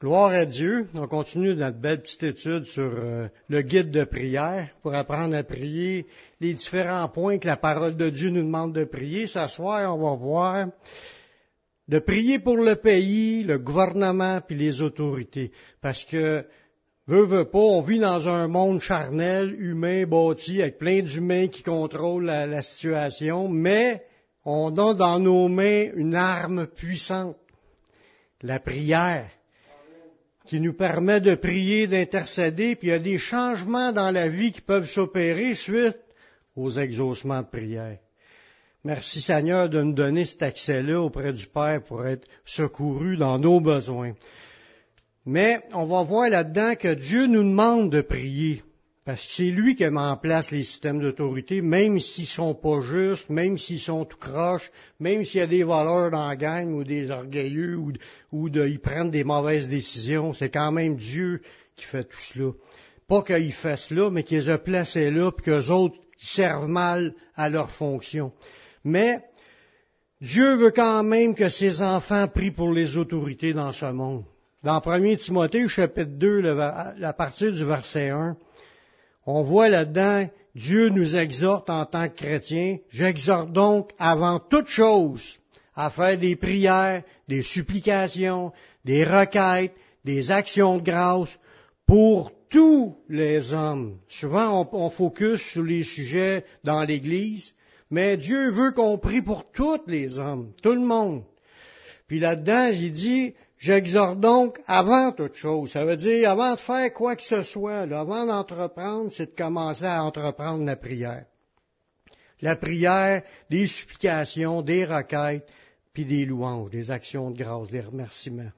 Gloire à Dieu. On continue notre belle petite étude sur euh, le guide de prière pour apprendre à prier les différents points que la parole de Dieu nous demande de prier. Ce soir, on va voir de prier pour le pays, le gouvernement puis les autorités. Parce que, veut, veut pas, on vit dans un monde charnel, humain, bâti, avec plein d'humains qui contrôlent la, la situation, mais on a dans nos mains une arme puissante, la prière qui nous permet de prier, d'intercéder, puis il y a des changements dans la vie qui peuvent s'opérer suite aux exaucements de prière. Merci Seigneur de nous donner cet accès-là auprès du Père pour être secouru dans nos besoins. Mais on va voir là-dedans que Dieu nous demande de prier. Parce que c'est lui qui met en place les systèmes d'autorité, même s'ils sont pas justes, même s'ils sont tout croches, même s'il y a des voleurs dans la gang ou des orgueilleux ou, ou de, ils prennent des mauvaises décisions, c'est quand même Dieu qui fait tout cela. Pas qu'il fait cela, mais qu'il les a placés là, puis qu'eux autres servent mal à leur fonction. Mais Dieu veut quand même que ses enfants prient pour les autorités dans ce monde. Dans 1 Timothée, chapitre 2, à partir du verset 1, on voit là-dedans, Dieu nous exhorte en tant que chrétiens. J'exhorte donc avant toute chose à faire des prières, des supplications, des requêtes, des actions de grâce pour tous les hommes. Souvent, on, on focus sur les sujets dans l'Église, mais Dieu veut qu'on prie pour tous les hommes, tout le monde. Puis là-dedans, il dit, J'exhorte donc avant toute chose. Ça veut dire avant de faire quoi que ce soit, avant d'entreprendre, c'est de commencer à entreprendre la prière. La prière, des supplications, des requêtes, puis des louanges, des actions de grâce, des remerciements.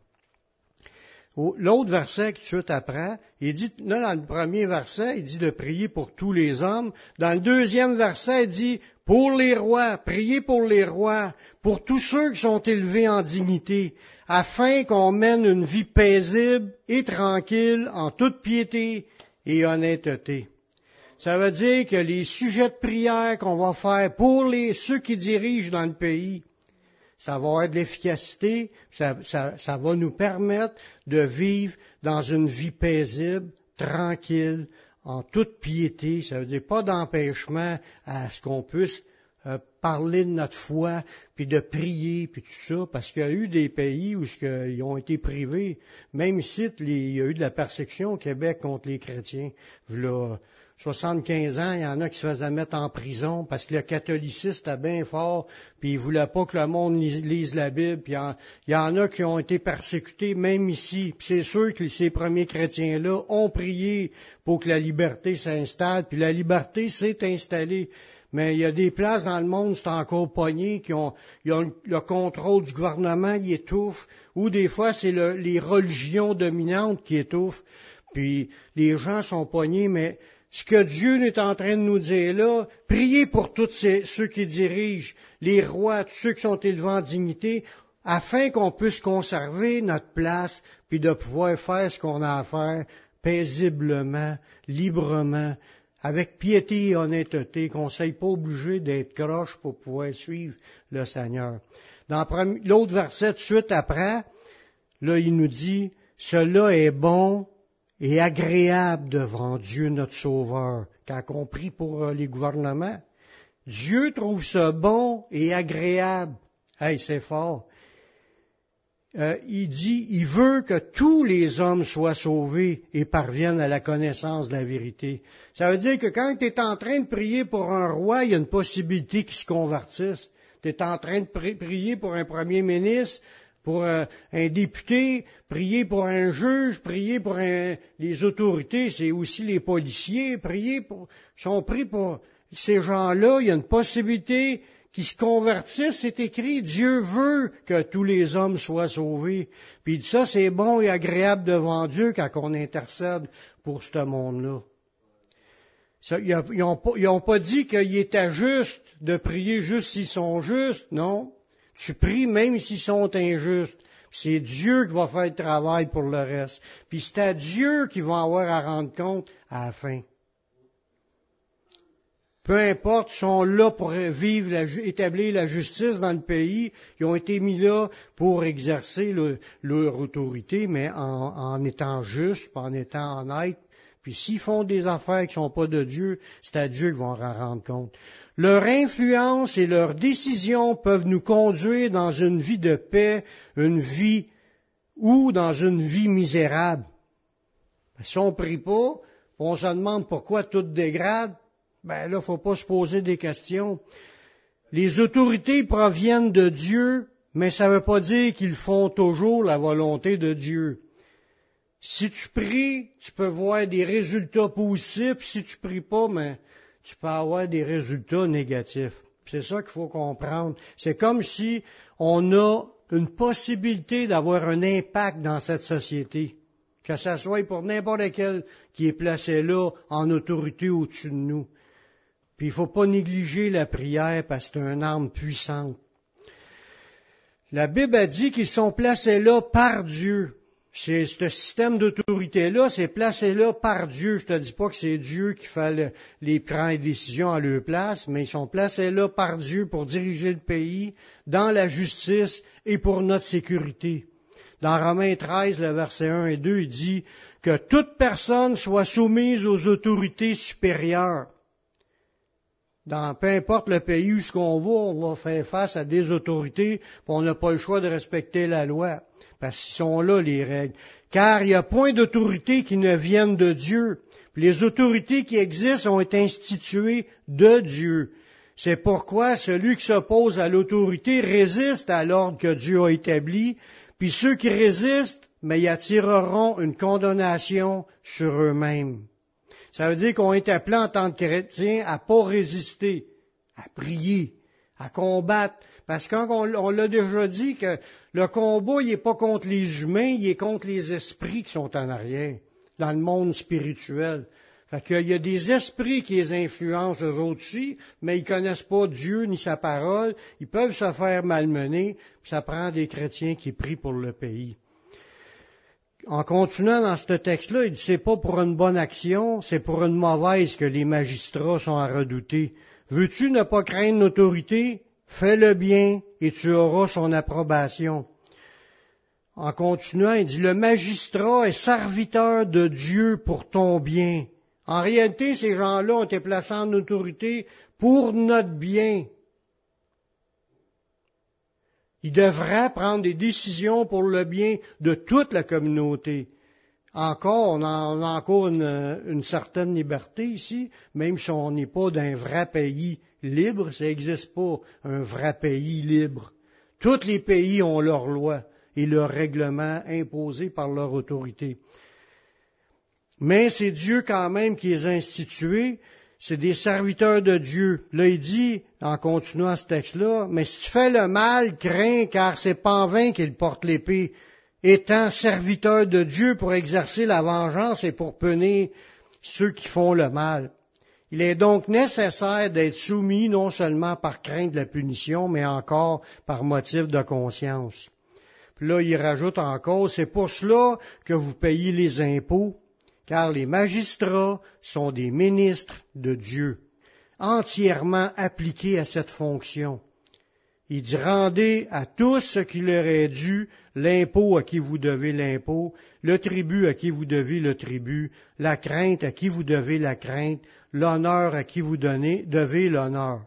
L'autre verset que tu après, il dit, là, dans le premier verset, il dit de prier pour tous les hommes. Dans le deuxième verset, il dit pour les rois, prier pour les rois, pour tous ceux qui sont élevés en dignité, afin qu'on mène une vie paisible et tranquille en toute piété et honnêteté. Ça veut dire que les sujets de prière qu'on va faire pour ceux qui dirigent dans le pays, ça va avoir de l'efficacité, ça, va nous permettre de vivre dans une vie paisible, tranquille, en toute piété. Ça veut dire pas d'empêchement à ce qu'on puisse euh, parler de notre foi, puis de prier, puis tout ça, parce qu'il y a eu des pays où ils ont été privés. Même ici, il y a eu de la persécution au Québec contre les chrétiens. Là, 75 ans, il y en a qui se faisaient mettre en prison parce que le catholicisme était bien fort, puis ils voulaient pas que le monde lise la Bible, puis il y en a qui ont été persécutés même ici. Puis c'est sûr que ces premiers chrétiens-là ont prié pour que la liberté s'installe, puis la liberté s'est installée mais il y a des places dans le monde, c'est encore pogné, qui ont, le contrôle du gouvernement, il étouffe, ou des fois c'est les religions dominantes qui étouffent, puis les gens sont pognés, mais ce que Dieu est en train de nous dire là, priez pour tous ceux qui dirigent, les rois, tous ceux qui sont élevés en dignité, afin qu'on puisse conserver notre place, puis de pouvoir faire ce qu'on a à faire paisiblement, librement, avec piété et honnêteté, qu'on ne soit pas obligé d'être croche pour pouvoir suivre le Seigneur. Dans l'autre verset, suite après, là, il nous dit, cela est bon et agréable devant Dieu notre Sauveur. Quand on prie pour euh, les gouvernements, Dieu trouve ça bon et agréable. Hey, c'est fort. Euh, il dit, il veut que tous les hommes soient sauvés et parviennent à la connaissance de la vérité. Ça veut dire que quand tu es en train de prier pour un roi, il y a une possibilité qu'il se convertisse. Tu es en train de prier pour un premier ministre, pour un, député, prier pour un juge, prier pour les autorités, c'est aussi les policiers, prier pour, sont pris pour ces gens-là, il y a une possibilité qui se convertissent, c'est écrit, Dieu veut que tous les hommes soient sauvés. Puis ça, c'est bon et agréable devant Dieu quand on intercède pour ce monde-là. ils n'ont pas, dit qu'il était juste de prier juste s'ils sont justes, non. Tu pries même s'ils sont injustes. C'est Dieu qui va faire le travail pour le reste. Puis c'est à Dieu qui va avoir à rendre compte à la fin. peu importe, sont là pour vivre, établir la justice dans le pays. Ils ont été mis là pour exercer leur autorité, mais en, en étant justes, en étant honnêtes. Puis s'ils font des affaires qui ne sont pas de Dieu, c'est à Dieu qu'ils vont en rendre compte. Leur influence et leurs décisions peuvent nous conduire dans une vie de paix, une vie ou dans une vie misérable. Si on ne prie pas, on se demande pourquoi tout dégrade, ben là, faut pas se poser des questions. Les autorités proviennent de Dieu, mais ça ne veut pas dire qu'ils font toujours la volonté de Dieu. Si tu pries, tu peux voir des résultats positifs. Si tu pries pas, mais tu peux avoir des résultats négatifs. C'est ça qu'il faut comprendre. C'est comme si on a une possibilité d'avoir un impact dans cette société. Que ce soit pour n'importe quel qui est placé là en autorité au-dessus de nous. Puis il ne faut pas négliger la prière parce que c'est une arme puissante. La Bible a dit qu'ils sont placés là par Dieu. C'est ce système d'autorité-là, c'est placé là par Dieu. Je te dis pas que c'est Dieu qui fait les prendre les décisions à leur place, mais ils sont placés là par Dieu pour diriger le pays dans la justice et pour notre sécurité. Dans Romains 13, le verset 1 et 2, il dit que toute personne soit soumise aux autorités supérieures dans peu importe le pays où ce qu'on va, on va faire face à des autorités, puis on n'a pas le choix de respecter la loi, parce qu'ils sont là les règles. Car il n'y a point d'autorité qui ne viennent de Dieu. Les autorités qui existent ont été instituées de Dieu. C'est pourquoi celui qui s'oppose à l'autorité résiste à l'ordre que Dieu a établi, puis ceux qui résistent, mais y attireront une condamnation sur eux-mêmes. Ça veut dire qu'on est appelé en tant que chrétien à pas résister, à prier, à combattre. Parce qu'on l'a déjà dit que le combat, n'est pas contre les humains, il est contre les esprits qui sont en arrière, dans le monde spirituel. Fait qu'il y a des esprits qui les influencent eux aussi, mais ils connaissent pas Dieu ni sa parole. Ils peuvent se faire malmener. Ça prend des chrétiens qui prient pour le pays en continuant dans ce texte-là, il dit c'est pas pour une bonne action, c'est pour une mauvaise que les magistrats sont à redouter. Veux-tu ne pas craindre l'autorité? Fais le bien et tu auras son approbation. En continuant, il dit le magistrat est serviteur de Dieu pour ton bien. En réalité, ces gens-là ont été placés en autorité pour notre bien. Il devrait prendre des décisions pour le bien de toute la communauté. Encore, on a, encore une, certaine liberté ici, même si on n'est pas d'un vrai pays libre, ça n'existe pas un vrai pays libre. Tous les pays ont leurs lois et leurs règlements imposés par leur autorité. Mais c'est Dieu quand même qui les a institués c'est des serviteurs de Dieu. Là, il dit, en continuant ce texte-là, mais si tu fais le mal, crains, car c'est pas en vain qu'il porte l'épée, étant serviteur de Dieu pour exercer la vengeance et pour punir ceux qui font le mal. Il est donc nécessaire d'être soumis non seulement par crainte de la punition, mais encore par motif de conscience. Puis là, il rajoute encore, c'est pour cela que vous payez les impôts, car les magistrats sont des ministres de Dieu, entièrement appliqués à cette fonction. Il dit rendez à tous ce qui leur est dû, l'impôt à qui vous devez l'impôt, le tribut à qui vous devez le tribut, la crainte à qui vous devez la crainte, l'honneur à qui vous donnez, devez l'honneur.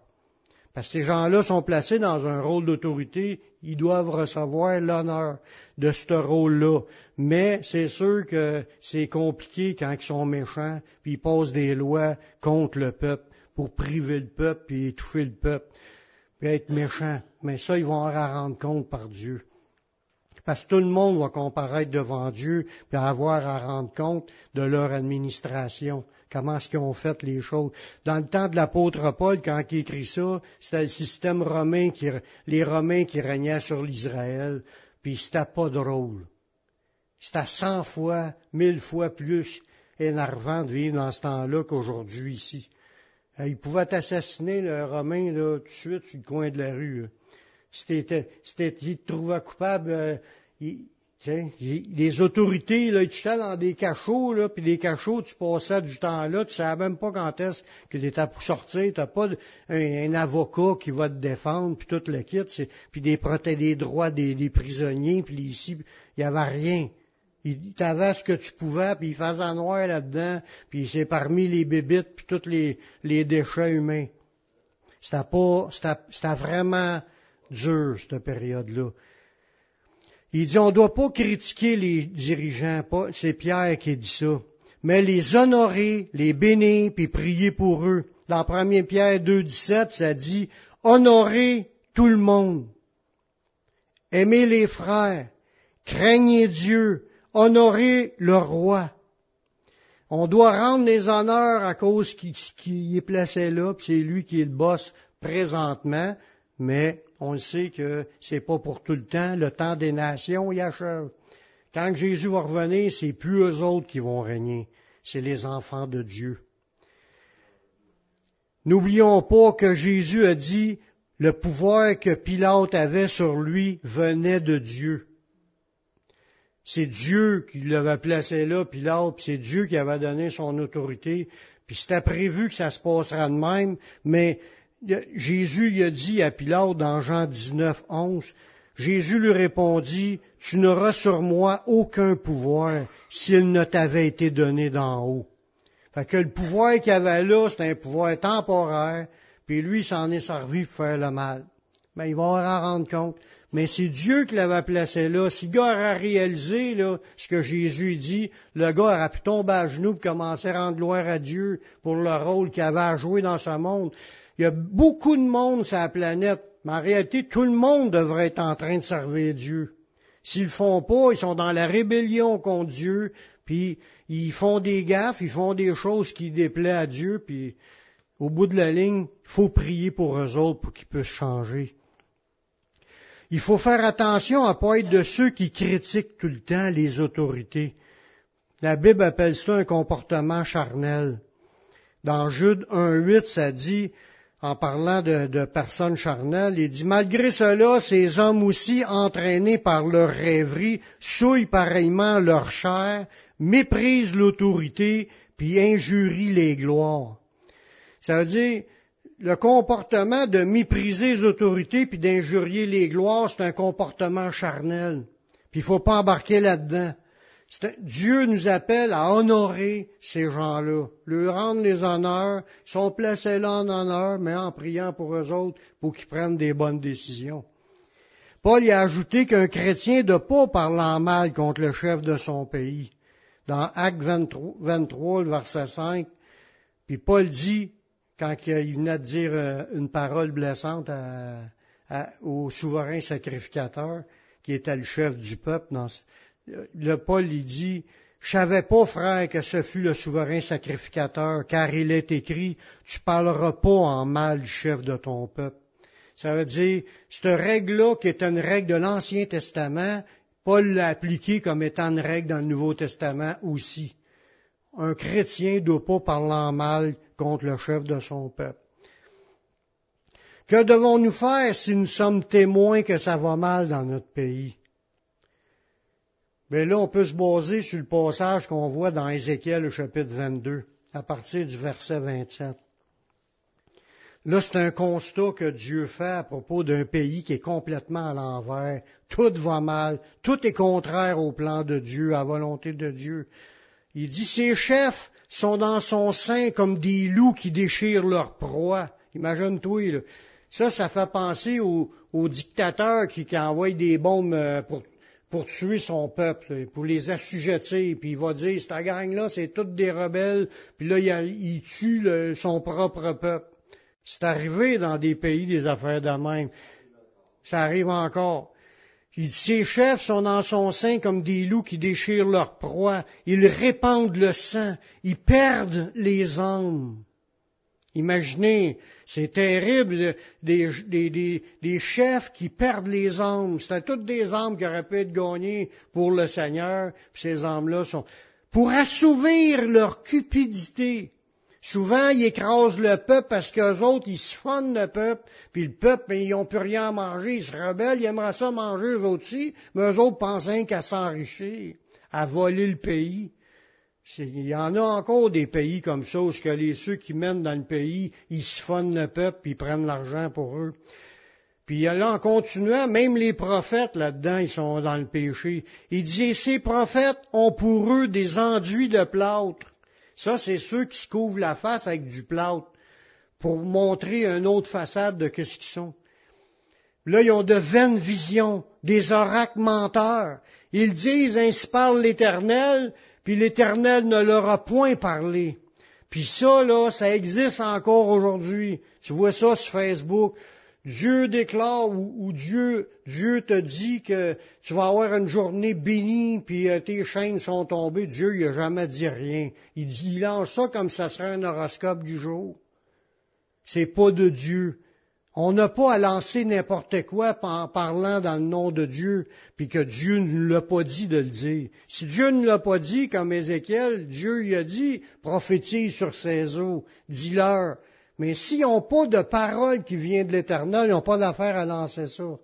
Parce que ces gens-là sont placés dans un rôle d'autorité, ils doivent recevoir l'honneur de ce rôle-là. Mais c'est sûr que c'est compliqué quand ils sont méchants, puis ils passent des lois contre le peuple pour priver le peuple, puis étouffer le peuple, puis être méchants. Mais ça, ils vont en rendre compte par Dieu. Parce que tout le monde va comparaître devant Dieu, puis avoir à rendre compte de leur administration comment est-ce qu'ils ont fait les choses. Dans le temps de l'apôtre Paul, quand il écrit ça, c'était le système romain qui, les Romains qui régnaient sur l'Israël, puis c'était pas drôle. C'était cent fois, mille fois plus énervant de vivre dans ce temps-là qu'aujourd'hui ici. Euh, il pouvait assassiner le Romain là, tout de suite sur le coin de la rue. Si, si, il te trouvait coupable, euh, les autorités, là, ils étaient dans des cachots, là, puis des cachots, tu passais du temps là, tu savais même pas quand est-ce que tu étais pour sortir, tu n'as pas un, avocat qui va te défendre, puis tout le kit, puis des, des droits des, prisonniers, puis ici, il n'y avait rien. Il t'avait ce que tu pouvais, puis il faisait noir là-dedans, puis c'est parmi les bébites, puis tous les, les déchets humains. C'était pas, c'était vraiment dur, cette période-là. Il dit, on ne doit pas critiquer les dirigeants, c'est Pierre qui dit ça, mais les honorer, les bénir, puis prier pour eux. Dans 1 Pierre 2, 17, ça dit, honorer tout le monde, aimer les frères, craignez Dieu, honorer le roi. On doit rendre les honneurs à cause qu'il est placé là, puis c'est lui qui est le boss présentement, mais on le sait que c'est pas pour tout le temps. Le temps des nations y achève. Quand Jésus va revenir, c'est plus eux autres qui vont régner. C'est les enfants de Dieu. N'oublions pas que Jésus a dit le pouvoir que Pilate avait sur lui venait de Dieu. C'est Dieu qui l'avait placé là, Pilate, c'est Dieu qui avait donné son autorité, puis c'était prévu que ça se passera de même, mais Jésus y a dit à Pilate dans Jean 19, 11, Jésus lui répondit, Tu n'auras sur moi aucun pouvoir s'il ne t'avait été donné d'en haut. Fait que le pouvoir qu'il avait là, c'est un pouvoir temporaire, puis lui s'en est servi pour faire le mal. Mais il va en rendre compte. Mais c'est Dieu qui l'avait placé là. Si le gars aurait réalisé là, ce que Jésus dit, le gars aurait pu tomber à genoux pour commencer à rendre gloire à Dieu pour le rôle qu'il avait à jouer dans ce monde. Il y a beaucoup de monde sur la planète, mais en réalité, tout le monde devrait être en train de servir Dieu. S'ils le font pas, ils sont dans la rébellion contre Dieu, puis ils font des gaffes, ils font des choses qui déplaisent à Dieu, puis au bout de la ligne, il faut prier pour eux autres pour qu'ils puissent changer. Il faut faire attention à ne pas être de ceux qui critiquent tout le temps les autorités. La Bible appelle ça un comportement charnel. Dans Jude 1.8, ça dit, en parlant de, personnes charnelles, il dit, malgré cela, ces hommes aussi, entraînés par leur rêverie, souillent pareillement leur chair, méprisent l'autorité, puis injurient les gloires. Ça veut dire, le comportement de mépriser les autorités puis d'injurier les gloires, c'est un comportement charnel. Puis il faut pas embarquer là-dedans. Dieu nous appelle à honorer ces gens-là, leur rendre les honneurs, ils sont placés là en honneur, mais en priant pour eux autres pour qu'ils prennent des bonnes décisions. Paul y a ajouté qu'un chrétien ne pas parler en mal contre le chef de son pays. Dans Acte 23, le verset 5, puis Paul dit, quand il venait de dire euh, une parole blessante au souverain sacrificateur, qui était le chef du peuple, le Paul il dit, je savais pas, frère, que ce fut le souverain sacrificateur, car il est écrit, tu parleras pas en mal du chef de ton peuple. Ça veut dire, cette règle-là, qui est une règle de l'Ancien Testament, Paul l'a appliquée comme étant une règle dans le Nouveau Testament aussi. Un chrétien ne doit pas parler en mal contre le chef de son peuple. Que devons-nous faire si nous sommes témoins que ça va mal dans notre pays? Mais là, on peut se baser sur le passage qu'on voit dans Ézéchiel au chapitre 22, à partir du verset 27. Là, c'est un constat que Dieu fait à propos d'un pays qui est complètement à l'envers. Tout va mal. Tout est contraire au plan de Dieu, à la volonté de Dieu. Il dit, ses chefs sont dans son sein comme des loups qui déchirent leur proie. Imagine-toi, Ça, ça fait penser aux, dictateurs qui, qui envoient des bombes euh, pour pour tuer son peuple, pour les assujettir, puis il va dire, cette gang-là, c'est toutes des rebelles, puis là, il, tue son propre peuple. C'est arrivé dans des pays des affaires de même. Ça arrive encore. Il ses chefs sont dans son sein comme des loups qui déchirent leur proie. Ils répandent le sang. Ils perdent les âmes. Imaginez, c'est terrible, des, chefs qui perdent les âmes. C'était toutes des âmes qui auraient pu être gagnées pour le Seigneur, ces âmes-là sont... Pour assouvir leur cupidité, Souvent, ils écrasent le peuple parce qu'eux autres, ils se fondent le peuple, puis le peuple, ils n'ont plus rien à manger, ils se rebellent, ils aimeraient ça manger eux aussi, mais eux autres pensent qu'à s'enrichir, à voler le pays. Il y en a encore des pays comme ça où que les, ceux qui mènent dans le pays, ils siphonnent le peuple puis ils prennent l'argent pour eux. Puis là, en continuant, même les prophètes là-dedans, ils sont dans le péché. Il dit, ces prophètes ont pour eux des enduits de plâtre. Ça, c'est ceux qui se couvrent la face avec du plâtre pour montrer une autre façade de ce qu'ils sont. Là, ils ont de vaines visions, des oracles menteurs. Ils disent, ainsi parle l'Éternel, puis l'Éternel ne leur a point parlé. Puis ça, là, ça existe encore aujourd'hui. Tu vois ça sur Facebook. Dieu déclare ou, Dieu, Dieu te dit que tu vas avoir une journée bénie, puis euh, tes chaînes sont tombées. Dieu, il n'a jamais dit rien. Il, dit, il lance ça comme ça serait un horoscope du jour. C'est pas de Dieu. On n'a pas à lancer n'importe quoi en parlant dans le nom de Dieu, puis que Dieu ne l'a pas dit de le dire. Si Dieu ne l'a pas dit, comme Ézéchiel, Dieu lui a dit, prophétise sur ses eaux, dis-leur. Mais s'ils n'ont pas de parole qui vient de l'Éternel, ils n'ont pas d'affaire à lancer ça.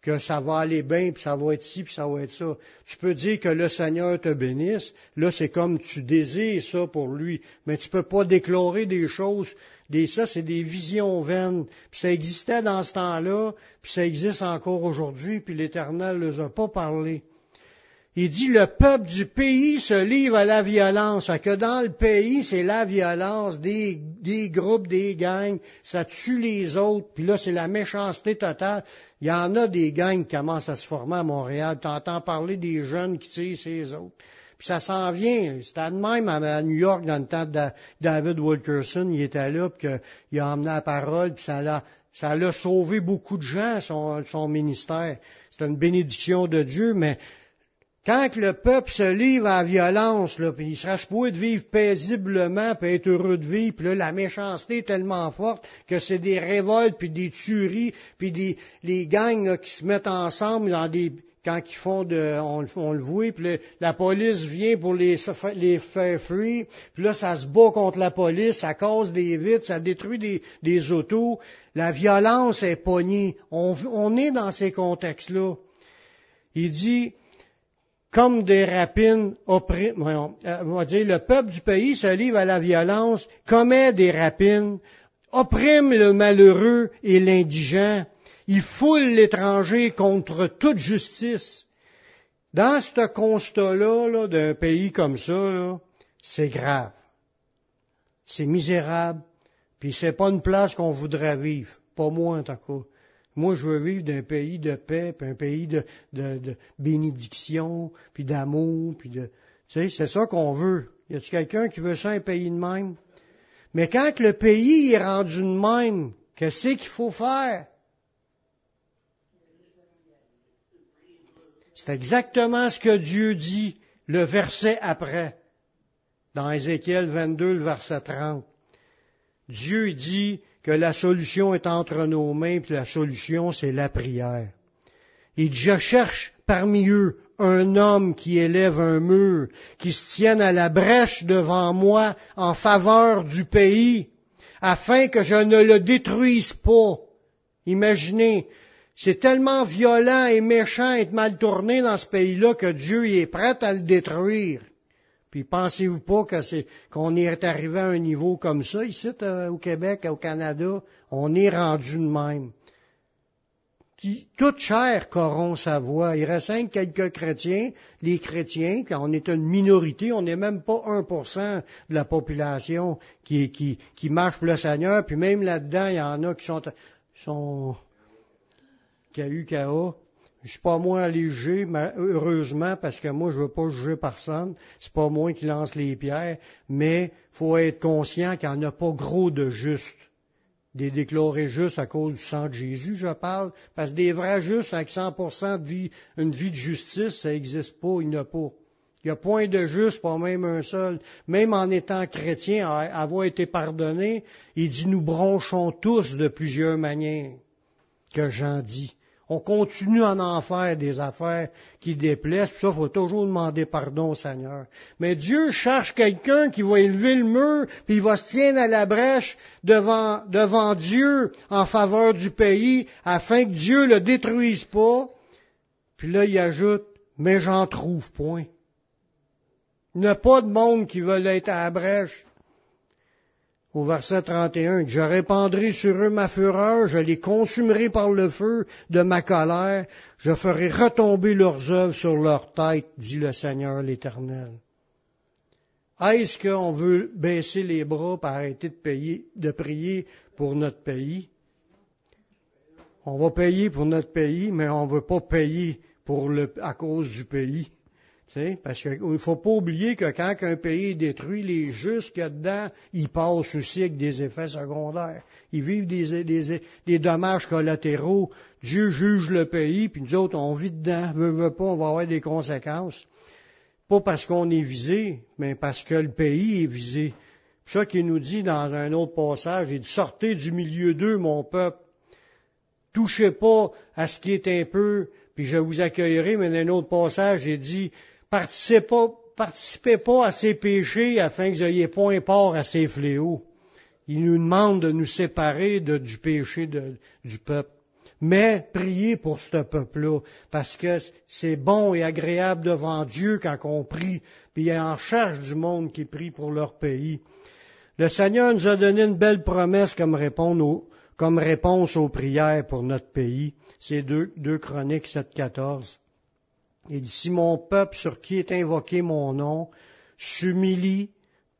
Que ça va aller bien, puis ça va être ci, puis ça va être ça. Tu peux dire que le Seigneur te bénisse. Là, c'est comme tu désires ça pour lui. Mais tu peux pas déclarer des choses ça, c'est des visions vaines. Puis ça existait dans ce temps-là, puis ça existe encore aujourd'hui, puis l'Éternel ne les a pas parlé. Il dit le peuple du pays se livre à la violence. Que dans le pays, c'est la violence, des, groupes, des gangs, ça tue les autres. Puis là, c'est la méchanceté totale. Il y en a des gangs qui commencent à se former à Montréal. Tu entends parler des jeunes qui tirent ces autres. Puis ça s'en vient. C'était même à New York dans le temps de David Wilkerson. Il était là, puis il a emmené la parole, puis ça l'a, ça l'a sauvé beaucoup de gens, son, son ministère. C'est une bénédiction de Dieu, mais quand le peuple se livre à la violence, là, puis il sera supposé de vivre paisiblement, puis être heureux de vivre, puis là, la méchanceté est tellement forte que c'est des révoltes, puis des tueries, puis des les gangs qui se mettent ensemble dans des quand ils font de, on, le voit, puis la police vient pour les, les faire fuir, puis là, ça se bat contre la police, ça cause des vitres, ça détruit des, des autos. La violence est pognée. On, on est dans ces contextes-là. Il dit, comme des rapines, voyons, euh, on va dire, le peuple du pays se livre à la violence, commet des rapines, opprime le malheureux et l'indigent, il foule l'étranger contre toute justice. Dans ce constat-là, d'un pays comme ça, c'est grave. C'est misérable, puis c'est pas une place qu'on voudrait vivre. Pas moi, en tout cas. Moi, je veux vivre d'un pays de paix, puis un pays de, de, bénédiction, puis d'amour, puis de... Tu sais, c'est ça qu'on veut. Y a-t-il quelqu'un qui veut ça, un pays de même? Mais quand le pays est rendu de même, qu'est-ce qu'il faut faire? C'est exactement ce que Dieu dit le verset après, dans Ézéchiel 22, le verset 30. Dieu dit que la solution est entre nos mains, puis la solution, c'est la prière. Il je cherche parmi eux un homme qui élève un mur, qui se tienne à la brèche devant moi en faveur du pays, afin que je ne le détruise pas. Imaginez, c'est tellement violent et méchant et mal tourné dans ce pays-là que Dieu est prêt à le détruire. Puis pensez-vous pas que c'est qu'on est arrivé à un niveau comme ça ici euh, au Québec, au Canada, on est rendu de même. toute chair corrompt sa voix. Il reste quelques chrétiens, les chrétiens, quand on est une minorité, on n'est même pas 1% de la population qui, qui, qui marche pour le Seigneur, puis même là-dedans, il y en a qui sont, sont KUKA. Je suis pas moins léger, heureusement, parce que moi, je veux pas juger personne. C'est pas moi qui lance les pierres, mais faut être conscient qu'il n'y en a pas gros de justes. Des déclarés justes à cause du sang de Jésus, je parle. Parce que des vrais justes avec 100% de vie, une vie de justice, ça n'existe pas, il n'y a pas. Il n'y a point de juste, pas même un seul. Même en étant chrétien, avoir été pardonné, il dit nous bronchons tous de plusieurs manières, que Jean dit. On continue en en faire des affaires qui déplaisent, puis ça, faut toujours demander pardon au Seigneur. Mais Dieu cherche quelqu'un qui va élever le mur, puis il va se tenir à la brèche devant, devant Dieu en faveur du pays, afin que Dieu le détruise pas. Puis là, il ajoute, mais j'en trouve point. Il n'y a pas de monde qui veut être à la brèche au verset 31, je répandrai sur eux ma fureur, je les consumerai par le feu de ma colère, je ferai retomber leurs œuvres sur leur tête, dit le Seigneur l'Éternel. Est-ce qu'on veut baisser les bras pour arrêter de, payer, de prier pour notre pays? On va payer pour notre pays, mais on ne veut pas payer pour le, à cause du pays parce qu'il ne faut pas oublier que quand un pays est détruit, les justes qu'il y a dedans, ils passent aussi avec des effets secondaires. Ils vivent des, des, dommages collatéraux. Dieu juge le pays, puis nous autres, on vit dedans. Veut, veut pas, on va avoir des conséquences. Pas parce qu'on est visé, mais parce que le pays est visé. C'est ça qu'il nous dit dans un autre passage, il dit, sortez du milieu d'eux, mon peuple. Touchez pas à ce qui est un peu, puis je vous accueillerai, mais dans un autre passage, il dit, participez pas, à ces péchés afin que vous n'ayez point part à ces fléaux. Il nous demande de nous séparer du péché du peuple. Mais priez pour ce peuple-là, parce que c'est bon et agréable devant Dieu quand on prie, puis il est en charge du monde qui prie pour leur pays. Le Seigneur nous a donné une belle promesse comme réponse aux, prières pour notre pays. C'est deux, deux Chroniques 7.14. Il dit, si mon peuple sur qui est invoqué mon nom s'humilie,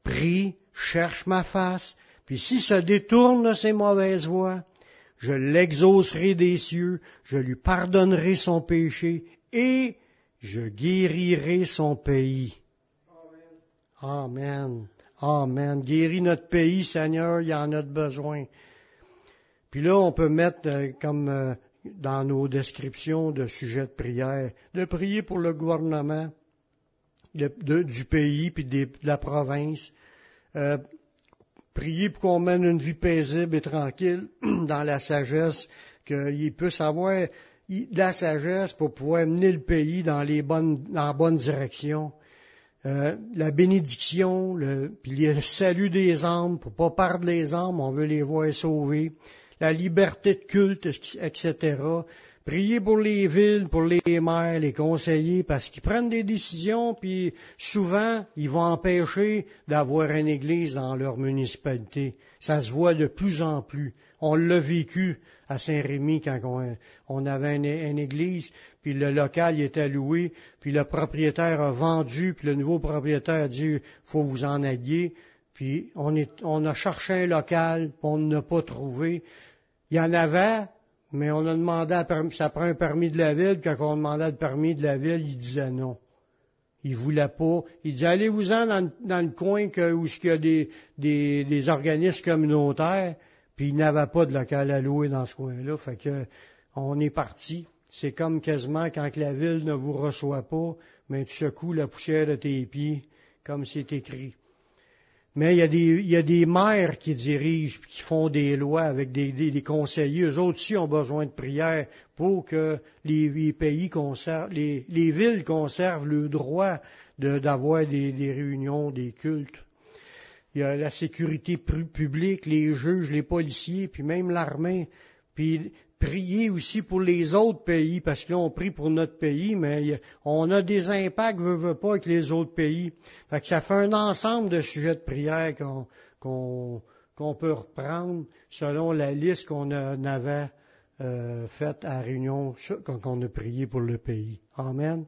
prie, cherche ma face, puis s'il se détourne de ses mauvaises voies, je l'exaucerai des cieux, je lui pardonnerai son péché et je guérirai son pays. Amen. Amen. Guéris notre pays, Seigneur, il y en a besoin. Puis là, on peut mettre euh, comme euh, dans nos descriptions de sujets de prière, de prier pour le gouvernement du pays puis de la province, euh, prier pour qu'on mène une vie paisible et tranquille dans la sagesse, qu'il puisse avoir de la sagesse pour pouvoir mener le pays dans, les bonnes, dans la bonne direction. Euh, la bénédiction, le, puis le salut des âmes, pour pas perdre les âmes, on veut les voir sauvées la liberté de culte, etc. Priez pour les villes, pour les maires, les conseillers, parce qu'ils prennent des décisions, puis souvent, ils vont empêcher d'avoir une église dans leur municipalité. Ça se voit de plus en plus. On l'a vécu à Saint-Rémy quand on, avait une, église, puis le local était loué, puis le propriétaire a vendu, puis le nouveau propriétaire a dit, faut vous en allier. Puis on, on a cherché un local, puis on n'a pas trouvé. Il y en avait, mais on a demandé, ça prend un permis de la ville, quand on demandait le permis de la ville, il disait non. Il voulait pas. Il disait, allez-vous-en dans, le coin où il y a des, des, organismes communautaires, puis il n'avait pas de local à louer dans ce coin-là. Fait que, on est parti. C'est comme quasiment quand la ville ne vous reçoit pas, mais tu secoues la poussière de tes pieds, comme c'est écrit. Mais il y, a des, maires qui dirigent, qui font des lois avec des, conseillers. Eux autres aussi ont besoin de prière pour que les, pays conservent, les, les, villes conservent le droit d'avoir des, des, réunions, des cultes. Il y a la sécurité publique, les juges, les policiers, puis même l'armée. Puis prier aussi pour les autres pays, parce que là, on prie pour notre pays, mais on a des impacts, veut, veut pas, avec les autres pays. Fait que ça fait un ensemble de sujets de prière qu'on peut reprendre selon la liste qu'on avait euh, faite à réunion quand on a prié pour le pays. Amen.